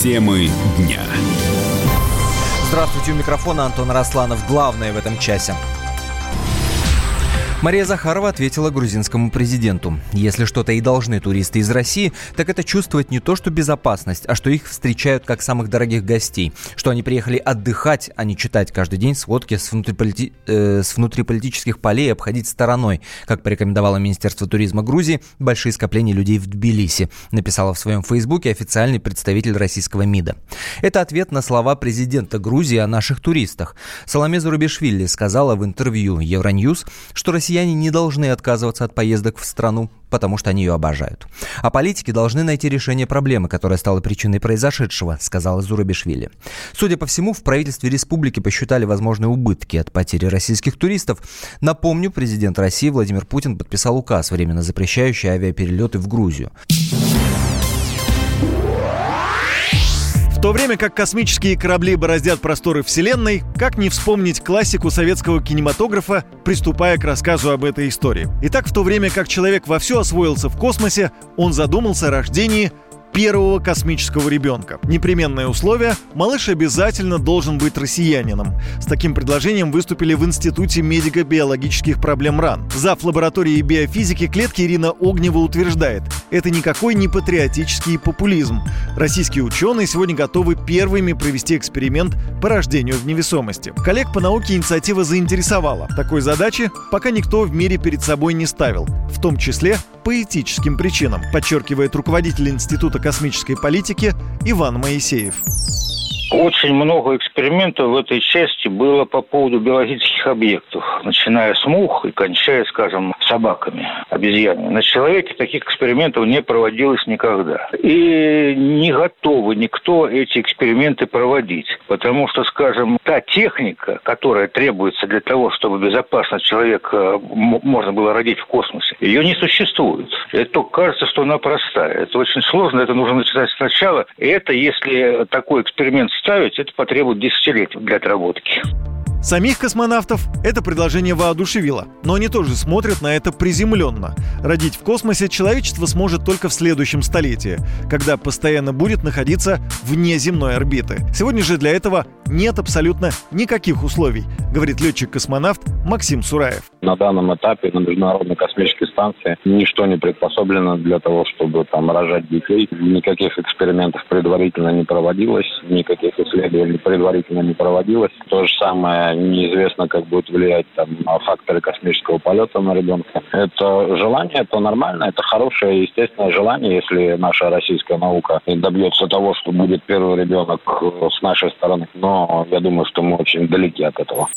Темы дня. Здравствуйте, у микрофона Антон Росланов. Главное в этом часе. Мария Захарова ответила грузинскому президенту. Если что-то и должны туристы из России, так это чувствовать не то, что безопасность, а что их встречают как самых дорогих гостей. Что они приехали отдыхать, а не читать каждый день сводки с, внутриполити... э, с внутриполитических полей обходить стороной, как порекомендовало Министерство туризма Грузии, большие скопления людей в Тбилиси, написала в своем фейсбуке официальный представитель российского МИДа. Это ответ на слова президента Грузии о наших туристах. Саламе Зарубишвили сказала в интервью Евроньюз, что Россия россияне не должны отказываться от поездок в страну, потому что они ее обожают. А политики должны найти решение проблемы, которая стала причиной произошедшего, сказала Зурабишвили. Судя по всему, в правительстве республики посчитали возможные убытки от потери российских туристов. Напомню, президент России Владимир Путин подписал указ, временно запрещающий авиаперелеты в Грузию. В то время как космические корабли бороздят просторы Вселенной, как не вспомнить классику советского кинематографа, приступая к рассказу об этой истории. Итак, в то время как человек вовсю освоился в космосе, он задумался о рождении первого космического ребенка. Непременное условие – малыш обязательно должен быть россиянином. С таким предложением выступили в Институте медико-биологических проблем РАН. Зав. лаборатории биофизики клетки Ирина Огнева утверждает, это никакой не патриотический популизм. Российские ученые сегодня готовы первыми провести эксперимент по рождению в невесомости. Коллег по науке инициатива заинтересовала. Такой задачи пока никто в мире перед собой не ставил, в том числе по этическим причинам, подчеркивает руководитель Института космической политики Иван Моисеев. Очень много экспериментов в этой части было по поводу биологических объектов, начиная с мух и кончая, скажем, собаками, обезьянами. На человеке таких экспериментов не проводилось никогда. И не готовы никто эти эксперименты проводить, потому что, скажем, та техника, которая требуется для того, чтобы безопасно человека можно было родить в космосе, ее не существует. Это кажется, что она простая. Это очень сложно, это нужно начинать сначала. И это, если такой эксперимент ставить, это потребует десятилетий для отработки. Самих космонавтов это предложение воодушевило, но они тоже смотрят на это приземленно. Родить в космосе человечество сможет только в следующем столетии, когда постоянно будет находиться вне земной орбиты. Сегодня же для этого нет абсолютно никаких условий, говорит летчик-космонавт Максим Сураев. На данном этапе на Международной космической станции ничто не предпособлено для того, чтобы там рожать детей. Никаких экспериментов предварительно не проводилось, никаких исследований предварительно не проводилось. То же самое неизвестно, как будет влиять там факторы космического полета на ребенка. Это желание, это нормально, это хорошее, естественное желание, если наша российская наука добьется того, что будет первый ребенок с нашей стороны. Но я думаю, что мы очень далеки от этого.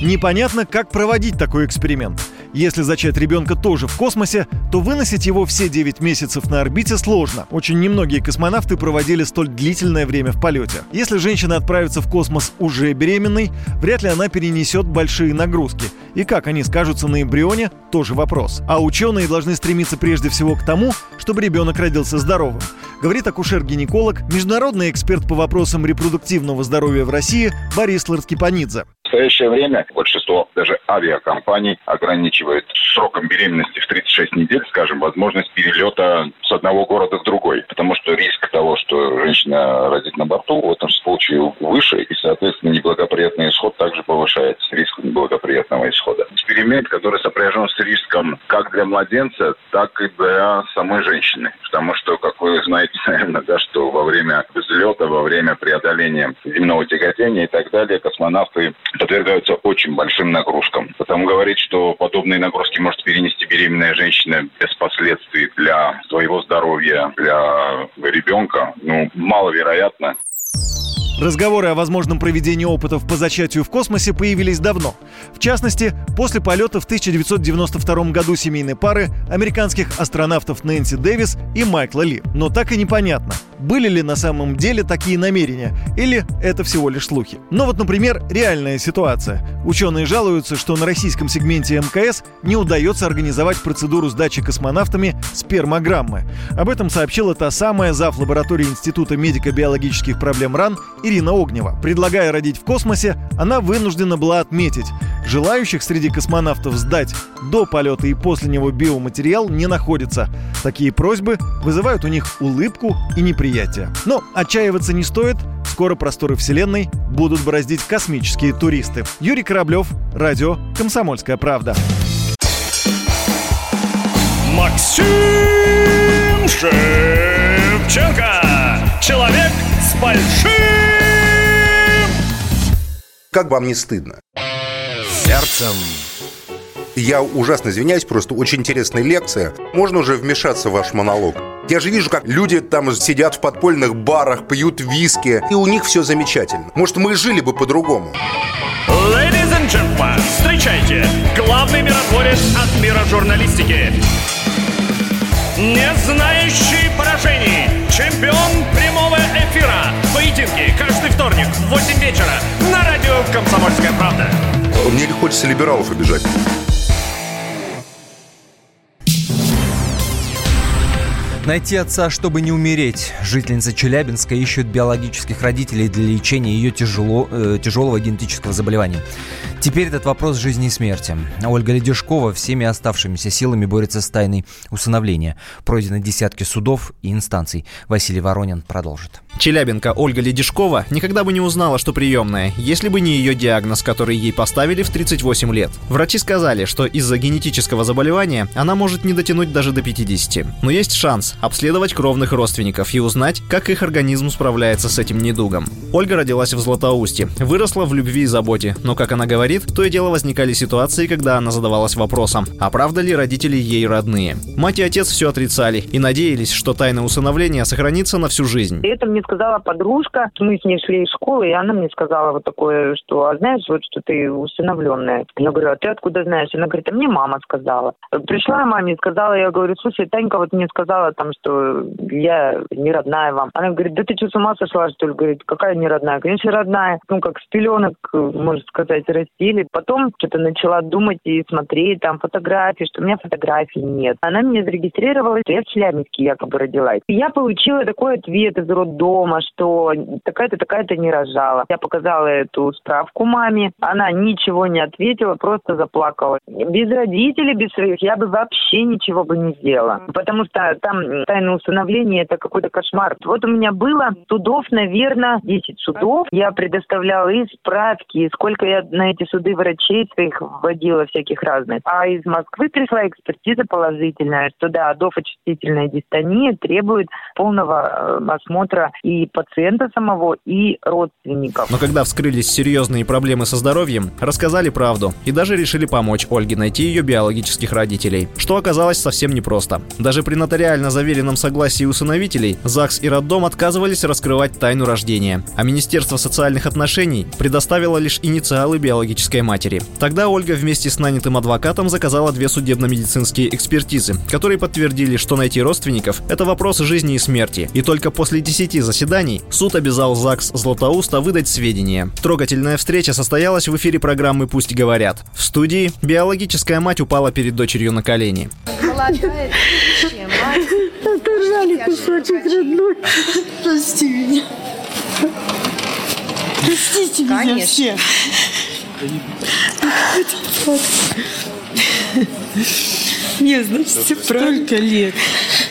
Непонятно, как проводить такой эксперимент. Если зачать ребенка тоже в космосе, то выносить его все 9 месяцев на орбите сложно. Очень немногие космонавты проводили столь длительное время в полете. Если женщина отправится в космос уже беременной, вряд ли она перенесет большие нагрузки. И как они скажутся на эмбрионе, тоже вопрос. А ученые должны стремиться прежде всего к тому, чтобы ребенок родился здоровым. Говорит акушер-гинеколог, международный эксперт по вопросам репродуктивного здоровья в России Борис Ларскипанидзе. В настоящее время большинство даже авиакомпаний ограничивает сроком беременности в 36 недель, скажем, возможность перелета одного города в другой. Потому что риск того, что женщина родит на борту, в этом случае выше, и, соответственно, неблагоприятный исход также повышается, риск неблагоприятного исхода. Эксперимент, который сопряжен с риском как для младенца, так и для самой женщины. Потому что, как вы знаете, наверное, да, что во время взлета, во время преодоления земного тяготения и так далее, космонавты подвергаются очень большим нагрузкам. Потому говорить, что подобные нагрузки может перенести беременная женщина без последствий для своего здоровья, для ребенка, ну, маловероятно. Разговоры о возможном проведении опытов по зачатию в космосе появились давно. В частности, после полета в 1992 году семейной пары американских астронавтов Нэнси Дэвис и Майкла Ли. Но так и непонятно, были ли на самом деле такие намерения, или это всего лишь слухи. Но вот, например, реальная ситуация. Ученые жалуются, что на российском сегменте МКС не удается организовать процедуру сдачи космонавтами спермограммы. Об этом сообщила та самая зав. лаборатории Института медико-биологических проблем РАН Ирина Огнева. Предлагая родить в космосе, она вынуждена была отметить, желающих среди космонавтов сдать до полета и после него биоматериал не находится. Такие просьбы вызывают у них улыбку и неприятие. Но отчаиваться не стоит, скоро просторы Вселенной будут бороздить космические туристы. Юрий Кораблев, радио «Комсомольская правда». Максим Шевченко. Человек с большим... Как вам не стыдно? Сердцем. Я ужасно извиняюсь, просто очень интересная лекция. Можно уже вмешаться в ваш монолог? Я же вижу, как люди там сидят в подпольных барах, пьют виски, и у них все замечательно. Может, мы жили бы по-другому? Ladies and gentlemen, встречайте, главный миротворец от мира журналистики. Не знающий Поединки каждый вторник в 8 вечера на радио «Комсомольская правда». Мне не хочется либералов обижать. Найти отца, чтобы не умереть. Жительница Челябинска ищет биологических родителей для лечения ее тяжело, э, тяжелого генетического заболевания. Теперь этот вопрос жизни и смерти. Ольга Ледешкова всеми оставшимися силами борется с тайной усыновления. Пройдены десятки судов и инстанций. Василий Воронин продолжит. Челябинка Ольга Ледешкова никогда бы не узнала, что приемная, если бы не ее диагноз, который ей поставили в 38 лет. Врачи сказали, что из-за генетического заболевания она может не дотянуть даже до 50. Но есть шанс обследовать кровных родственников и узнать, как их организм справляется с этим недугом. Ольга родилась в Златоусте, выросла в любви и заботе, но, как она говорит, то и дело возникали ситуации, когда она задавалась вопросом, а правда ли родители ей родные. Мать и отец все отрицали и надеялись, что тайна усыновления сохранится на всю жизнь. Это мне сказала подружка, мы с ней шли из школы, и она мне сказала вот такое, что, а знаешь, вот что ты усыновленная. Я говорю, а ты откуда знаешь? Она говорит, а мне мама сказала. Пришла маме сказала, я говорю, слушай, Танька вот мне сказала там, что я не родная вам. Она говорит, да ты что, с ума сошла, что ли? Говорит, какая не родная? Конечно, родная. Ну, как с пеленок, можно сказать, растили. Потом что-то начала думать и смотреть там фотографии, что у меня фотографий нет. Она меня зарегистрировала, что я в Челябинске якобы родилась. И я получила такой ответ из роддома, что такая-то, такая-то не рожала. Я показала эту справку маме. Она ничего не ответила, просто заплакала. Без родителей, без своих я бы вообще ничего бы не сделала. Потому что там тайное усыновление это какой-то кошмар. Вот у меня было судов, наверное, 10 судов. Я предоставляла и справки, и сколько я на эти суды врачей своих вводила всяких разных. А из Москвы пришла экспертиза положительная, что да, дофочастительная дистония требует полного э, осмотра и пациента самого, и родственников. Но когда вскрылись серьезные проблемы со здоровьем, рассказали правду и даже решили помочь Ольге найти ее биологических родителей, что оказалось совсем непросто. Даже при нотариально заверенном согласии усыновителей ЗАГС и роддом отказывались раскрывать тайну рождения, а Министерство социальных отношений предоставило лишь инициалы биологической матери. Тогда Ольга вместе с нанятым адвокатом заказала две судебно-медицинские экспертизы, которые подтвердили, что найти родственников – это вопрос жизни и смерти. И только после 10 заседаний суд обязал ЗАГС Златоуста выдать сведения. Трогательная встреча состоялась в эфире программы «Пусть говорят». В студии биологическая мать упала перед дочерью на колени. Молодая, мать. Оторвали кусочек родной. Прости меня. Простите меня все. Мне, значит, столько лет.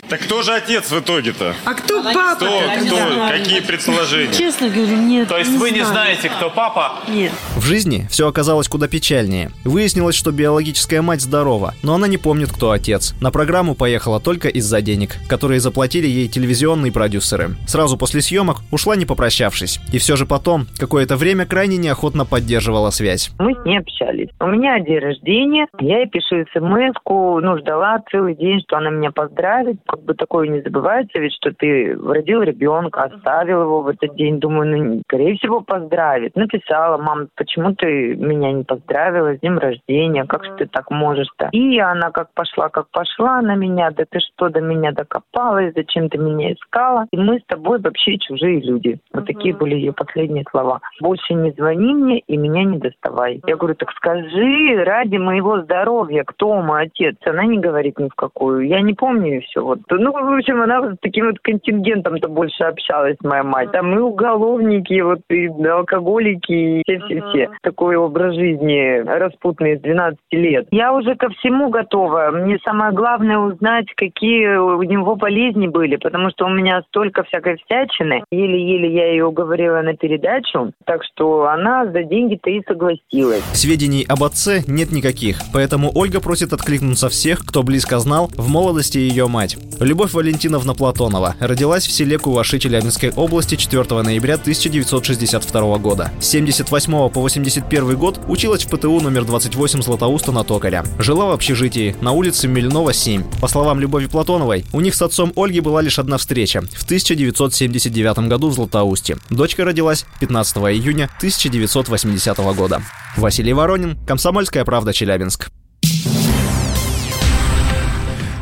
Так кто же отец в итоге-то? А кто папа? Кто? Кто? Какие предположения? Честно говорю, нет. То есть вы не знаете, кто папа? Нет. В жизни все оказалось куда печальнее. Выяснилось, что биологическая мать здорова, но она не помнит, кто отец. На программу поехала только из-за денег, которые заплатили ей телевизионные продюсеры. Сразу после съемок ушла не попрощавшись. И все же потом, какое-то время крайне неохотно поддерживала связь. Мы с ней общались. У меня день рождения, я ей пишу смс ну, ждала целый день, что она меня поздравит. Как бы такое не забывается, ведь что ты родил ребенка, оставил его в этот день. Думаю, ну, скорее всего, поздравит. Написала, мам, почему ты меня не поздравила с днем рождения? Как же ты так можешь-то? И она как пошла, как пошла на меня. Да ты что, до меня докопалась? Зачем ты меня искала? И мы с тобой вообще чужие люди. Вот такие были ее последние слова. Больше не звони мне и меня не доставай. Я говорю, так скажи ради моего здоровья, кто мой отец? Она не говорит ни в какую. Я не помню и все. Вот Ну, в общем, она вот с таким вот контингентом-то больше общалась, моя мать. Там и уголовники, вот и алкоголики, и все-все-все. Такой образ жизни распутный с 12 лет. Я уже ко всему готова. Мне самое главное узнать, какие у него болезни были, потому что у меня столько всякой всячины. Еле-еле я ее уговорила на передачу, так что она за деньги-то и согласилась. Сведений об отце нет никаких, поэтому Ольга просит откликнуться всех, кто близко знал в молодости ее мать. Любовь Валентиновна Платонова родилась в селе Куваши Челябинской области 4 ноября 1962 года. С 78 по 81 год училась в ПТУ номер 28 Златоуста на Токаря. Жила в общежитии на улице Мельнова, 7. По словам Любови Платоновой, у них с отцом Ольги была лишь одна встреча в 1979 году в Златоусте. Дочка родилась 15 июня 1980 года. Василий Воронин, Комсомольская правда, Челябинск.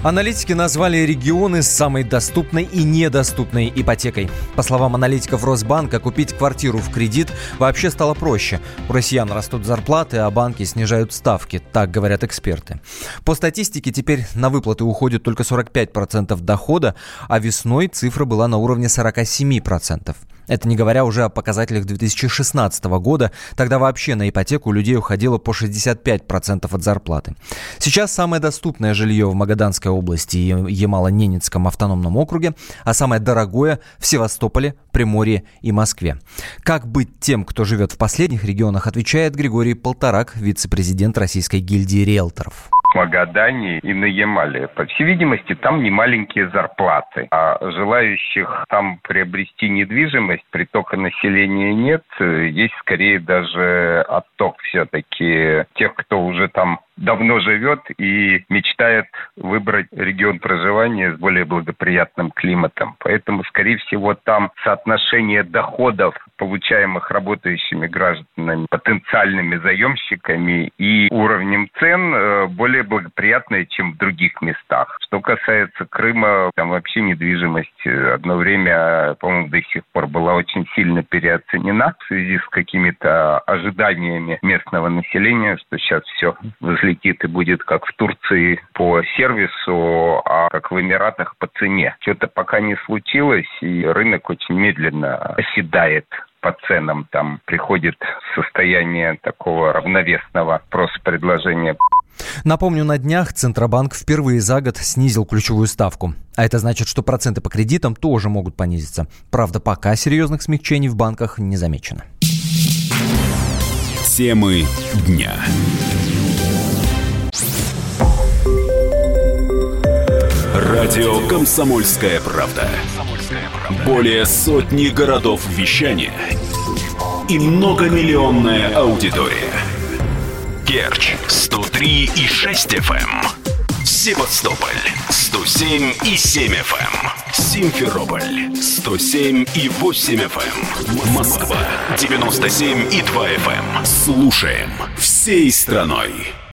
Аналитики назвали регионы самой доступной и недоступной ипотекой. По словам аналитиков Росбанка, купить квартиру в кредит вообще стало проще. У россиян растут зарплаты, а банки снижают ставки, так говорят эксперты. По статистике теперь на выплаты уходит только 45% дохода, а весной цифра была на уровне 47%. Это не говоря уже о показателях 2016 года. Тогда вообще на ипотеку у людей уходило по 65% от зарплаты. Сейчас самое доступное жилье в Магаданской области и Ямало-Ненецком автономном округе, а самое дорогое в Севастополе, Приморье и Москве. Как быть тем, кто живет в последних регионах, отвечает Григорий Полторак, вице-президент Российской гильдии риэлторов. Магадане и на Ямале. По всей видимости, там не маленькие зарплаты, а желающих там приобрести недвижимость, притока населения нет, есть скорее даже отток все-таки тех, кто уже там давно живет и мечтает выбрать регион проживания с более благоприятным климатом. Поэтому, скорее всего, там соотношение доходов, получаемых работающими гражданами, потенциальными заемщиками и уровнем цен э, более благоприятное, чем в других местах. Что касается Крыма, там вообще недвижимость э, одно время, по-моему, до сих пор была очень сильно переоценена в связи с какими-то ожиданиями местного населения, что сейчас все возле взлетит и будет как в Турции по сервису, а как в Эмиратах по цене. Что-то пока не случилось, и рынок очень медленно оседает по ценам. Там приходит состояние такого равновесного просто предложения. Напомню, на днях Центробанк впервые за год снизил ключевую ставку. А это значит, что проценты по кредитам тоже могут понизиться. Правда, пока серьезных смягчений в банках не замечено. Темы дня. Радио «Комсомольская правда». Более сотни городов вещания и многомиллионная аудитория. Керчь 103 и 6 FM. Эм. Севастополь 107 и 7 FM. Эм. Симферополь 107 и 8 FM. Эм. Москва 97 и 2 FM. Слушаем всей страной.